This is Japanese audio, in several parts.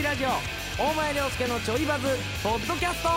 ラジオ大前涼介のちょいバズポッドキャスト。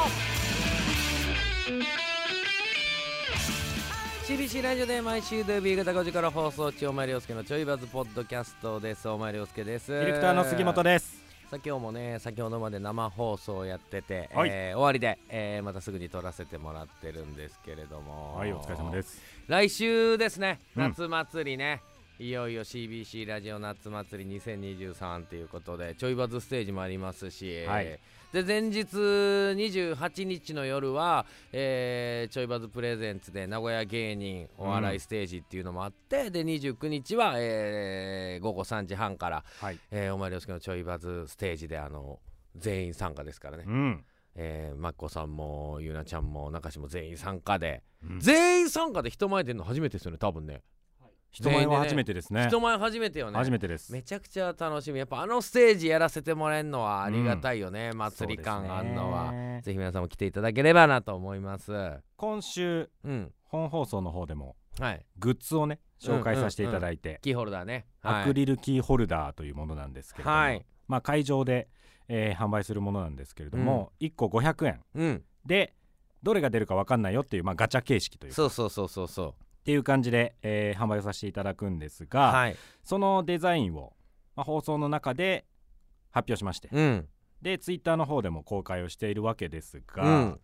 CBC ラジオで毎週土曜日夕方5時から放送中大前涼介のちょいバズポッドキャストです。大前涼介です。ディレクターの杉本です。さあ今日もね先ほどまで生放送やってて、はい。えー終わりで、えーまたすぐに撮らせてもらってるんですけれども。はいお疲れ様です。来週ですね。うん夏祭りね、いよいよ CBC ラジオ夏祭り2023ということでちょいバズステージもありますし、はい。で前日28日の夜は、えーちょいバズプレゼンツで名古屋芸人お笑いステージっていうのもあって、で29日は、えー午後3時半から、はい。えーお前涼介のちょいバズステージであの全員参加ですからね、うん。えー、マッコさんもゆうなちゃんも中志も全員参加で、うん。全員参加で人前出るの初めてですよね多分ね人前は初めてですね。人前初めてよね。初めてです。めちゃくちゃ楽しみ。やっぱあのステージやらせてもらえるのはありがたいよね、祭り感あんのは、ぜひ皆さんも来ていただければなと思います。今週うん。本放送の方でもはい。グッズをね紹介させていただいて、キーホルダーね。アクリルキーホルダーというものなんですけれども、はい。まあ会場で、えー販売するものなんですけれども、1個500円。うん。でどれが出るか分かんないよっていう、まあ、ガチャ形式というか。そうそうそうそうそっていう感じで、えー販売させていただくんですうが、はい。そのデザインを、まあ、放送の中で発表しまして、うん。でツイッターの方でも公開をしているわけですが、うん。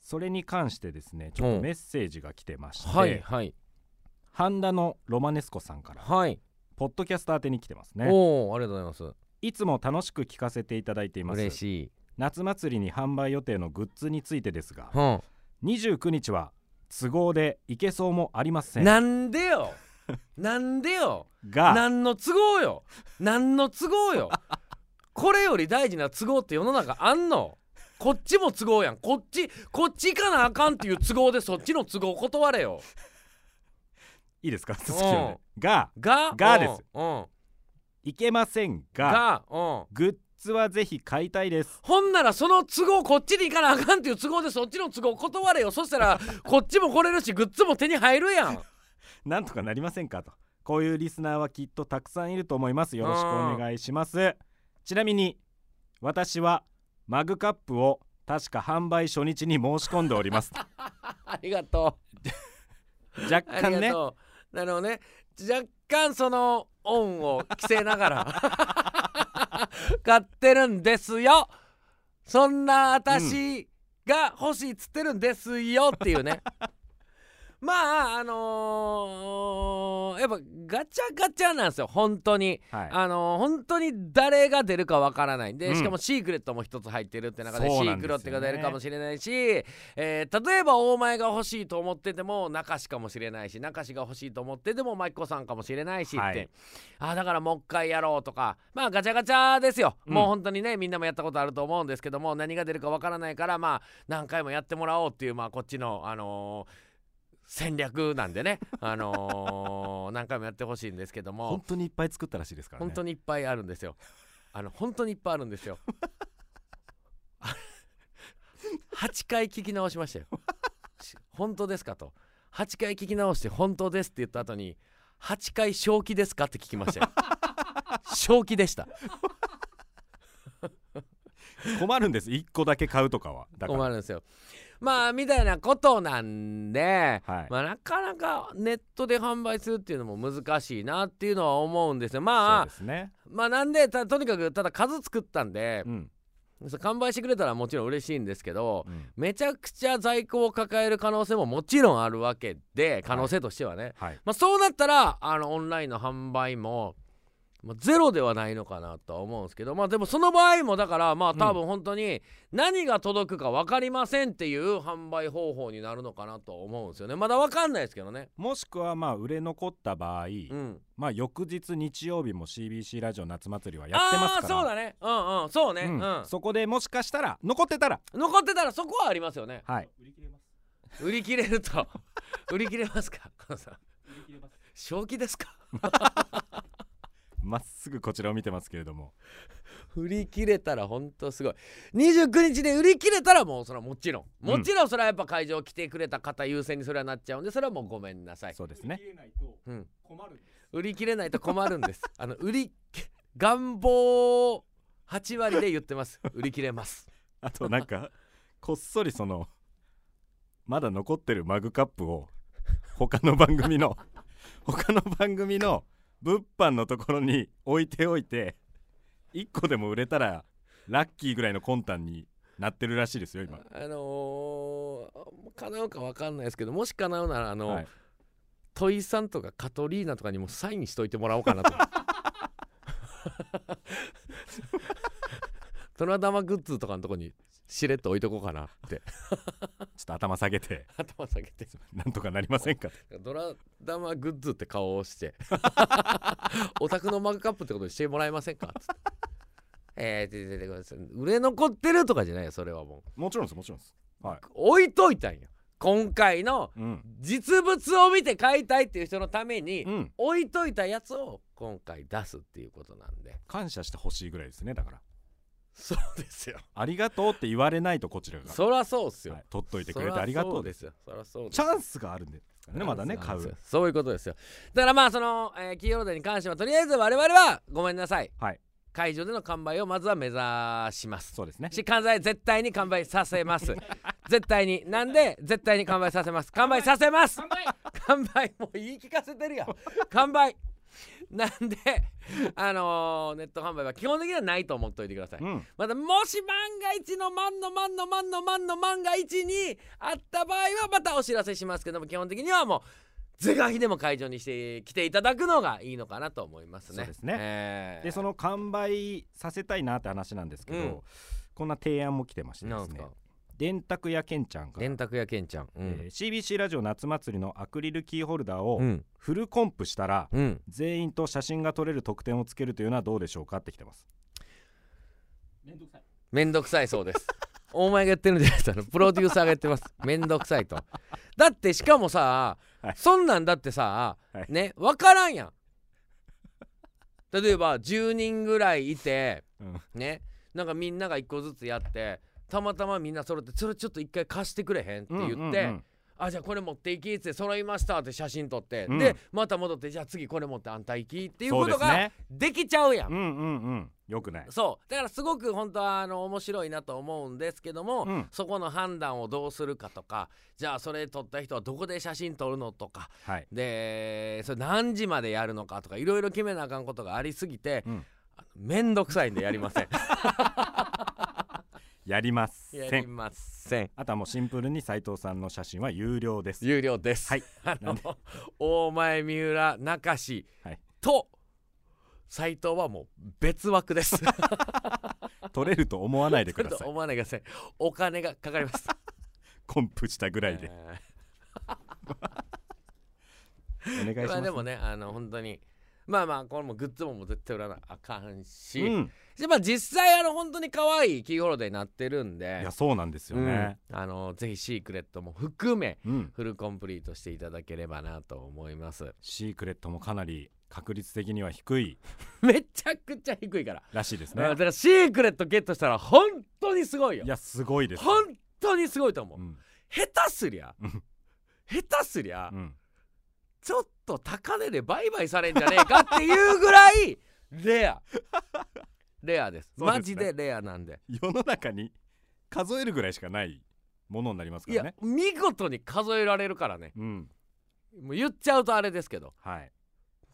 それに関してですねちょっとメッセージが来てまして、はいはい。ハンダのロマネスコさんからはい、ポッドキャスト宛てに来てますね。おおありがとうございます。いつも楽しく聞かせていただいています。嬉しい。夏祭りに販売予定のグッズについてですがうん。29日は都合で行けそうもありません。なんでよ？なんでよ？が。何の都合よ？何の都合よ？これより大事な都合って世の中あんの？こっちも都合やん。こっちこっち行かなあかんっていう都合でそっちの都合断れよ。いいですか？続きをね。が。が？がです。いけませんが。が。うん。グッズはぜひ買いたいです。ほんならその都合こっちに行かなあかんっていう都合でそっちの都合断れよ。そしたら こっちも来れるしグッズも手に入るやん。なんとかなりませんかと。こういうリスナーはきっとたくさんいると思います。よろしくお願いします。ちなみに私はマグカップを確か販売初日に申し込んでおります。ありがと 若うあり干ねなるほどね。若干そのオンを着せながら 買ってるんですよ。そんな私が欲しいっつってるんですよっていうね。まああのーやっぱガチャガチャなんですよ本当に。はい。あのー本当に誰が出るかわからない。で、うん。しかもシークレットも一つ入ってるって中でシークレットが出るかもしれないし、えー例えば大前が欲しいと思ってても中志かもしれないし中志が欲しいと思っててもマイコさんかもしれないしって、はい。あだからもう一回やろうとか。まあガチャガチャですよ、うん。もう本当にねみんなもやったことあると思うんですけども何が出るかわからないからまあ何回もやってもらおうっていうまあこっちのあのー戦略なんでね、あのー 何回もやってほしいんですけども本当にいっぱい作ったらしいですからね本当にいっぱいあるんですよ。あの本当にいっぱいあるんですよ。8回聞き直しましたよ。し本当ですかと。8回聞き直して本当ですって言った後に8回正気ですかって聞きましたよ。正気でした。困るんです1個だけ買うとかは困るんですよ。まあみたいなことなんで、はい。まあ、なかなかネットで販売するっていうのも難しいなっていうのは思うんですよ。そうまあですね。まあなんでたとにかくただ数作ったんで、うん。完売してくれたらもちろん嬉しいんですけど、うん。めちゃくちゃ在庫を抱える可能性ももちろんあるわけで可能性としてはね、はい。まあ、そうなったらあのオンラインの販売も、まあ、ゼロではないのかなとは思うんですけどまあでもその場合もだからまあ多分本当に何が届くか分かりませんっていう販売方法になるのかなと思うんですよね。まだ分かんないですけどね。もしくはまあ売れ残った場合、うん。まあ翌日日曜日も CBC ラジオ夏祭りはやってますから。ああーそうだね。うんうん。そうね。ううん。ん、そこでもしかしたら残ってたら。残ってたらそこはありますよね。はい。売り切れると売り切れます。か？正気ですか？まっすぐこちらを見てますけれども。売り切れたらほんとすごい。29日で売り切れたらもうそれはもちろん。うん。もちろんそれはやっぱ会場来てくれた方優先にそれはなっちゃうんでそれはもうごめんなさい、そうですね。うん、売り切れないと困るんです。あの売り願望8割で言ってます。売り切れます。あとなんかこっそりそのまだ残ってるマグカップを他の番組の他の番組の物販のところに置いておいて1個でも売れたらラッキーぐらいの魂胆になってるらしいですよ今。あのー、叶うか分かんないですけどもし叶うならあの、はい。トイさんとかカトリーナとかにもサインしといてもらおうかなと トラ玉グッズとかのとこにしれっと置いとこうかなって。ちょっと頭下げて。頭下げて。なんとかなりませんか？ドラ玉グッズって顔をして。お宅のマグカップってことにしてもらえませんか？つって。えー、売れ残ってるとかじゃないよそれはももちろんですもちろんですはいう置いといたんよ今回のうん実物を見て買いたいっていう人のために、うん置いといたやつを今回出すっていうことなんで感謝してほしいぐらいですねだからそうですよ。ありがとうって言われないとこちらが、そらそうっすよ、はい、取っといてくれてありがとうですそらそうチャンスがあるんですからねまだね買う。そういうことですよ。だからまあその、えー、企業デーに関してはとりあえず我々はごめんなさい。はい。会場での完売をまずは目指します。そうですね。し完売絶対に完売させます。絶対に。なんで？絶対に完売させます。完売させます。完売。もう言い聞かせてるやん。完売 なんであのーネット販売は基本的にはないと思っておいてください。うん。またもし万が一の万の万の万の万の万が一にあった場合はまたお知らせしますけども基本的にはもう是が非でも会場にして来ていただくのがいいのかなと思いますね。そうですね。えー。でその完売させたいなって話なんですけど、うん。こんな提案も来てましてですね。なんすか？電卓屋けんちゃんが、電卓屋けんちゃん。うえーん CBC ラジオ夏祭りのアクリルキーホルダーをうん。フルコンプしたら、うん。全員と写真が撮れる特典をつけるというのはどうでしょうかって来てます。めんどくさい。そうです。お前が言ってるんじゃないですか。プロデューサーが言ってます。めんどくさいと。だってしかもさ、はい。そんなんだってさ、はい。ね分からんやん。例えば10人ぐらいいてうん。ねなんかみんなが1個ずつやってたまたまみんな揃ってそれちょっと一回貸してくれへんって言って、あじゃあこれ持っていきって揃いましたって写真撮って、うん。でまた戻ってじゃあ次これ持ってあんた行きっていうことができちゃうやん。うんうんうん。よくない。そう。だからすごく本当はあの面白いなと思うんですけども、うん。そこの判断をどうするかとかじゃあそれ撮った人はどこで写真撮るのとかはい、でそれ何時までやるのかとかいろいろ決めなあかんことがありすぎて、うん。あのめんどくさいんでやりません やりません。りません。あとはもうシンプルに斉藤さんの写真は有料です。有料です、はい。あの大前三浦中志はい。と斉藤はもう別枠です。撮れると思わないでください。思わないでください。お金がかかります。コンプしたぐらいで。えお願いします。ーまあでもねあの本当にまあまあこれもグッズももう絶対売らなあかんし、うんでまあ実際あの本当に可愛いキーホルダーになってるんで。いやそうなんですよね。うん。あのぜひシークレットも含めうん。フルコンプリートしていただければなと思います。シークレットもかなり確率的には低い。めちゃくちゃ低いから、らしいですね。だからシークレットゲットしたら本当にすごいよ。いやすごいです。本当にすごいと思う、うん。下手すりゃうん。下手すりゃ、うん。ちょっと高値で売買されんじゃねえかっていうぐらいレア レアです。マジでレアなんで。世の中に数えるぐらいしかないものになりますかいやらね見事に数えられるからね。うん。もう言っちゃうとあれですけど。はい。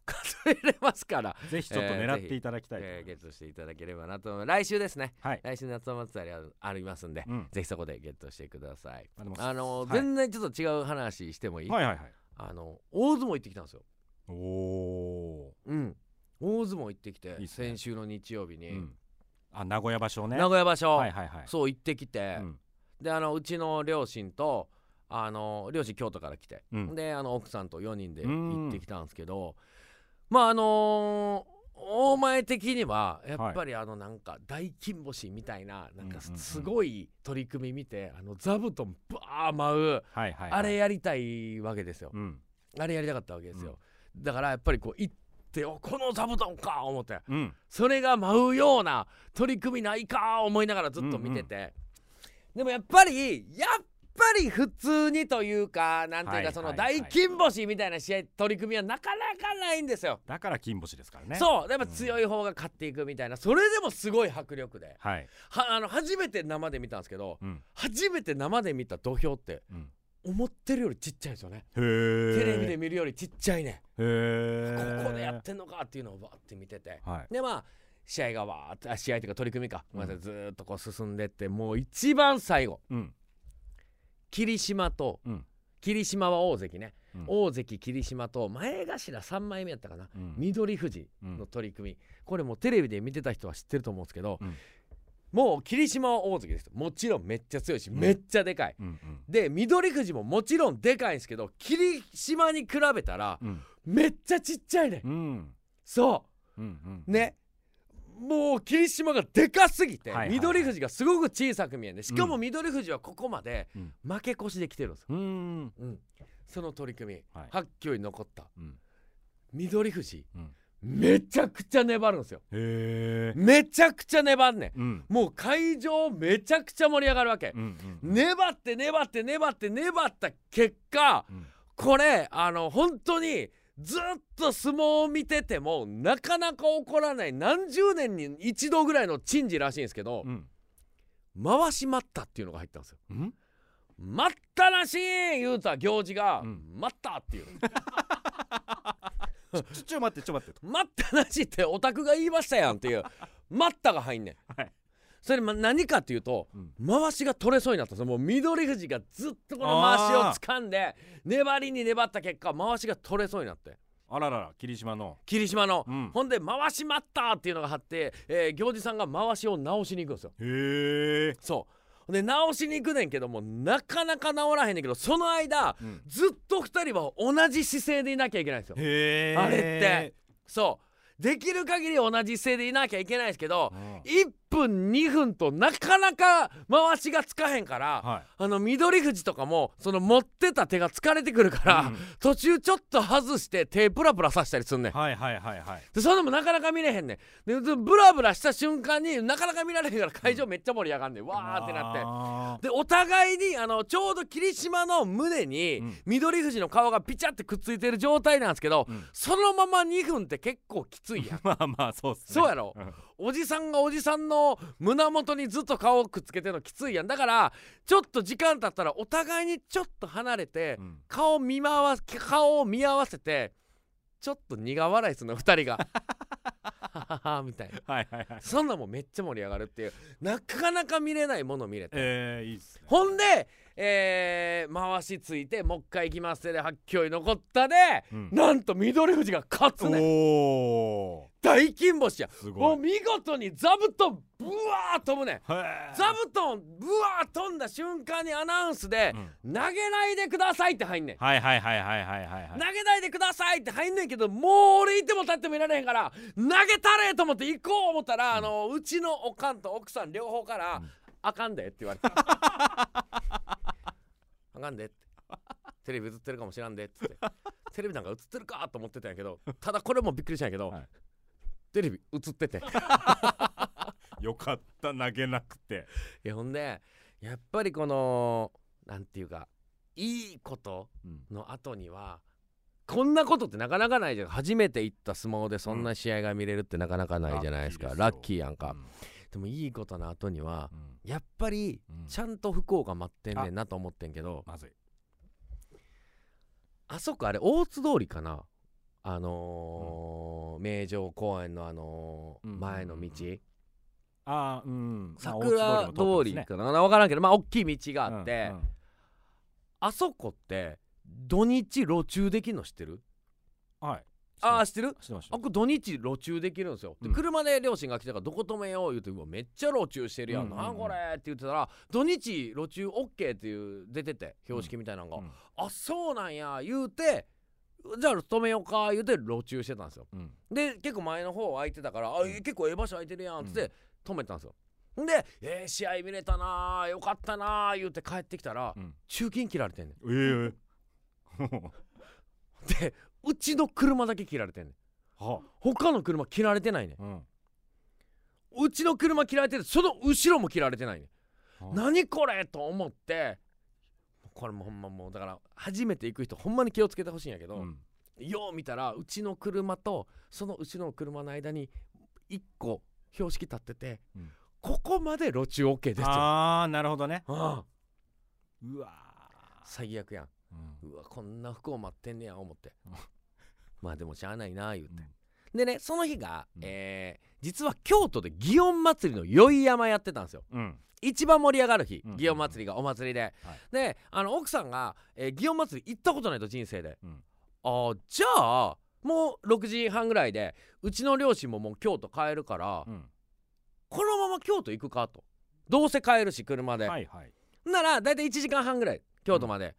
数えれますから、ぜひちょっと狙っていただきたいいえーゲットしていただければなと思います来週ですね。はい。来週夏祭りありますんで、うん。ぜひそこでゲットしてください。あの、はい。全然ちょっと違う話してもいい、はいはいはい。あの大相撲行ってきたんですよ。おおうん大相撲行ってきて先週の日曜日に、ー、うん、あ名古屋場所ね。名古屋場所、はいはいはい。そう行ってきて、うん。であのうちの両親とあの両親京都から来て、うん。であの奥さんと4人でうん。行ってきたんですけど。まああのー大前的にはやっぱりあのなんか大金星みたいななんかすごい取り組み見てあの座布団バー舞うあれやりたいわけですよ。うん。あれやりたかったわけですよ。だからやっぱりこう行っておこの座布団か思って。うん。それが舞うような取り組みないか思いながらずっと見てて、でもやっぱりやっぱり普通にというかなんていうかその大金星みたいな試合取り組みはなかなかないんですよ。だから金星ですからね。そう。やっぱ強い方が勝っていくみたいな。それでもすごい迫力で。はい、はあの初めて生で見たんですけどうん。初めて生で見た土俵ってうん、思ってるよりちっちゃいですよね。テレビで見るよりちっちゃいね。ここでやってんのかっていうのをバーって見てて。はい。でまあ試合がわーってあ試合というか取り組みか、ごめんずーっとこう進んでってもう一番最後。うん。霧島と、うん。霧島は大関ね、うん。大関霧島と前頭3枚目やったかな、うん。緑富士の取り組み、これもうテレビで見てた人は知ってると思うんですけど、うんもう霧島は大関ですもちろんめっちゃ強いし、めっちゃでかい。うんで緑富士ももちろんでかいんですけど霧島に比べたらうん。めっちゃちっちゃいね、うん。そう。んうんうね。もう霧島がでかすぎて、緑富士がすごく小さく見えんでしかも緑富士はここまでうん。負け越しできてるんですよ、うんうん、その取り組み、はい。発狂に残った。うん。緑富士。うんめちゃくちゃ粘るんですよ。めちゃくちゃ粘んねん。うん。もう会場めちゃくちゃ盛り上がるわけ。う、んうん粘って粘って粘って粘った結果うん。これあの本当にずっと相撲を見ててもなかなか起こらない何十年に一度ぐらいの珍事らしいんですけど、うん。回し待ったっていうのが入ったんですよ。うん？待ったなし言うた行事が、うん。待ったっていうちょちょ待ってちょ待って。待ったなしってオタクが言いましたやんっていう 待ったが入んねん。はい。それま何かっていうとうん。回しが取れそうになったんですよ。もう緑富士がずっとこの回しを掴んで粘りに粘った結果回しが取れそうになって。あららら霧島の。霧島の、うん。ほんで回し待ったっていうのがあって、えー行司さんが回しを直しに行くんですよ。へえそうで直しに行くねんけどもなかなか直らへんねんけどその間うん。ずっと2人は同じ姿勢でいなきゃいけないんですよ。あれって。そう。できる限り同じ姿勢でいなきゃいけないですけど1分2分となかなか回しがつかへんからはあの緑富士とかもその持ってた手が疲れてくるから、うん。途中ちょっと外して手プラプラさしたりすんねん。いはいはいはいはい。でそれでもなかなか見れへんねん。ででブラブラした瞬間になかなか見られへんから会場めっちゃ盛り上がんねん、わーってなって。なでお互いにあのちょうど霧島の胸にうん。緑富士の顔がピチャってくっついてる状態なんですけど、うん。そのまま2分って結構きついやん。まあまあそうっすね。そうやろ。んおじさんがおじさんの胸元にずっと顔をくっつけてるのきついやん。だからちょっと時間経ったらお互いにちょっと離れて、うん。顔見回す顔を見合わせてちょっと苦笑いするの2人が。みたいな。はいはいはい。そんなんもめっちゃ盛り上がるっていう。なかなか見れないもの見れて、えーいいっすね。ほんで、えー回しついてもう一回行きます。で発狂に残ったで、うん。なんと緑富士が勝つねおー。大金星や。すごい。もう見事に座布団ブワー飛ぶね座布団ブワー飛んだ瞬間にアナウンスでう、ん。投げないでくださいって入んねん。はいはいはいはいはいはいはい。投げないでくださいって入んねんけどもう俺いても立ってもいられへんから投げたれと思って行こう思ったら、あのうちのおかんと奥さん両方から「うん。あかんで」って言われて「あかんで」って「テレビ映ってるかもしらんで」っつって「テレビなんか映ってるか?」と思ってたんやけどただこれもびっくりしたんやけど、はい。テレビ映ってて。よかった投げなくて。いやほんでやっぱりこのなんていうかいいことうん。の後にはこんなことってなかなかないじゃん。初めて行った相撲でそんな試合が見れるってなかなかないじゃないですか、ラッキーやんか、でもいいことの後にはうんうんやっぱりうん。ちゃんと不幸が待ってんねんなと思ってんけどまずい。あそこあれ大津通りかな？あのー名城公園のあのーうん。前の道、あーうん桜通りかかな分からんけどまあ大きい道があって、うんあそこって土日路中できるの知ってる？はいああ知ってる？してました。あこれ土日路中できるんですよ、でうん。車で両親が来たからどこ止めよう言うてうわめっちゃ路中してるやん、うんうんうん。なんこれって言ってたら土日路中 OK っていう出てて標識みたいなのが、うん。あそうなんや言うてじゃあ止めようか言うて路中してたんですよ。うん。で結構前の方空いてたから「あうん。結構ええ場所空いてるやん」っつってうん。止めたんですよ。で「えー、試合見れたなよかったな」言うて帰ってきたらうん。中金切られてんねん。ええ。でうちの車だけ切られてんねん。は他の車切られてないねん。うん。うちの車切られてるその後ろも切られてないねん。は何これと思って。これもほんまもうだから初めて行く人ほんまに気をつけてほしいんやけど、うん。よう見たらうちの車とその後ろの車の間に1個標識立ってて、うん。ここまで路中 OK ですよ。ああなるほどね。うわ最悪やん。ーうん。うわこんな不幸待ってんねや思って。うんまあでもしゃあないな言うて、うん。でねその日が、うん。えー実は京都で祇園祭りの宵山やってたんですよ。うん。一番盛り上がる日、うん。祇園祭りがお祭りで、であの奥さんが、えー祇園祭り行ったことないと人生で、うん。あーじゃあもう6時半ぐらいでうちの両親ももう京都帰るから、うん。このまま京都行くかと。どうせ帰るし車で、はいはい。なら大体1時間半ぐらい京都まで、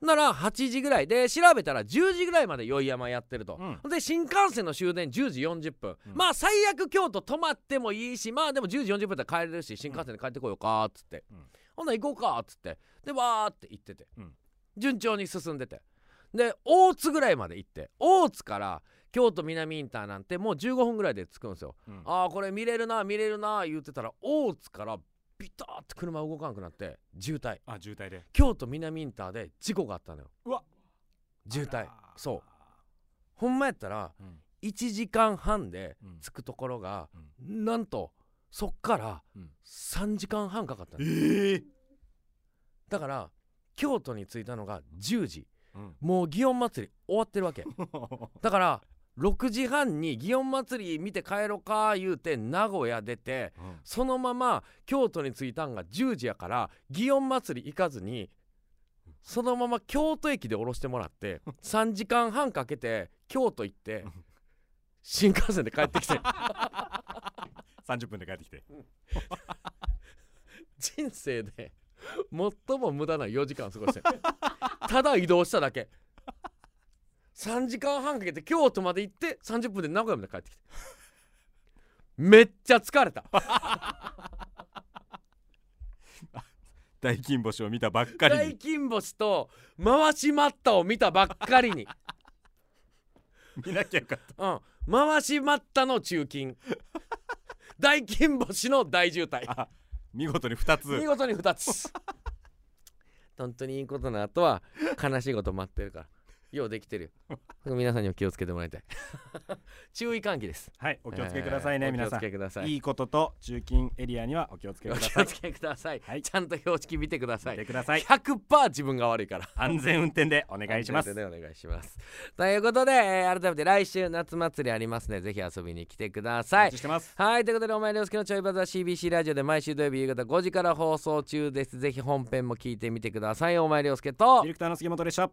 なら8時ぐらいで調べたら10時ぐらいまで宵山やってると、うん。で新幹線の終電10時40分、うん。まあ最悪京都泊まってもいいしまあでも10時40分で帰れるし新幹線で帰ってこようかっつって、うん。ほんなら行こうかっつって。でわーって行ってて、うん。順調に進んでて。で大津ぐらいまで行って。大津から京都南インターなんてもう15分ぐらいで着くんですよ、うん。ああこれ見れるな見れるな言ってたら大津からビターって車動かなくなって渋滞。あ渋滞で。京都南インターで事故があったのよ。うわ。渋滞。そう。ほんまやったらうん。1時間半でうん。着くところが、うん。なんとそっからうん。3時間半かかったの。ええ。だから京都に着いたのが10時。うん。もう祇園祭り終わってるわけ。だから6時半に祇園祭り見て帰ろか言うて名古屋出てうん。そのまま京都に着いたんが10時やから祇園祭り行かずにそのまま京都駅で降ろしてもらって 3時間半かけて京都行って新幹線で帰ってきて。30分で帰ってきて。人生で最も無駄な4時間過ごしてんただ移動しただけ3時間半かけて京都まで行って30分で名古屋まで帰ってきて。めっちゃ疲れた。大金星を見たばっかり大に金星と回しマッタを見たばっかりに、見なきゃよかった。うん、回しマッタの中金。大金星の大渋滞。あ見事に2つ。見事に2つ本当にいいことの後は悲しいこと待ってるからようできてる。よ皆さんにも気をつけてもらいたい。注意喚起です。はいお気をつけくださいね、えー皆さお気をつけくださんい。いいことと中金エリアにはお気をつけくおださい。気をつけください、はい。ちゃんと標識見てください。見てください。100%自分が悪いから。安全運転でお願いします。安全運転でお願いします。ということで、えー改めて来週夏祭りありますのでぜひ遊びに来てくだおさい。待ちしてます。はいということでお前涼介のちょいバズは CBC ラジオで毎週土曜日夕方5時から放送中です。ぜひ本編も聞いてみてください。お前涼介と。ディレクターの杉本でした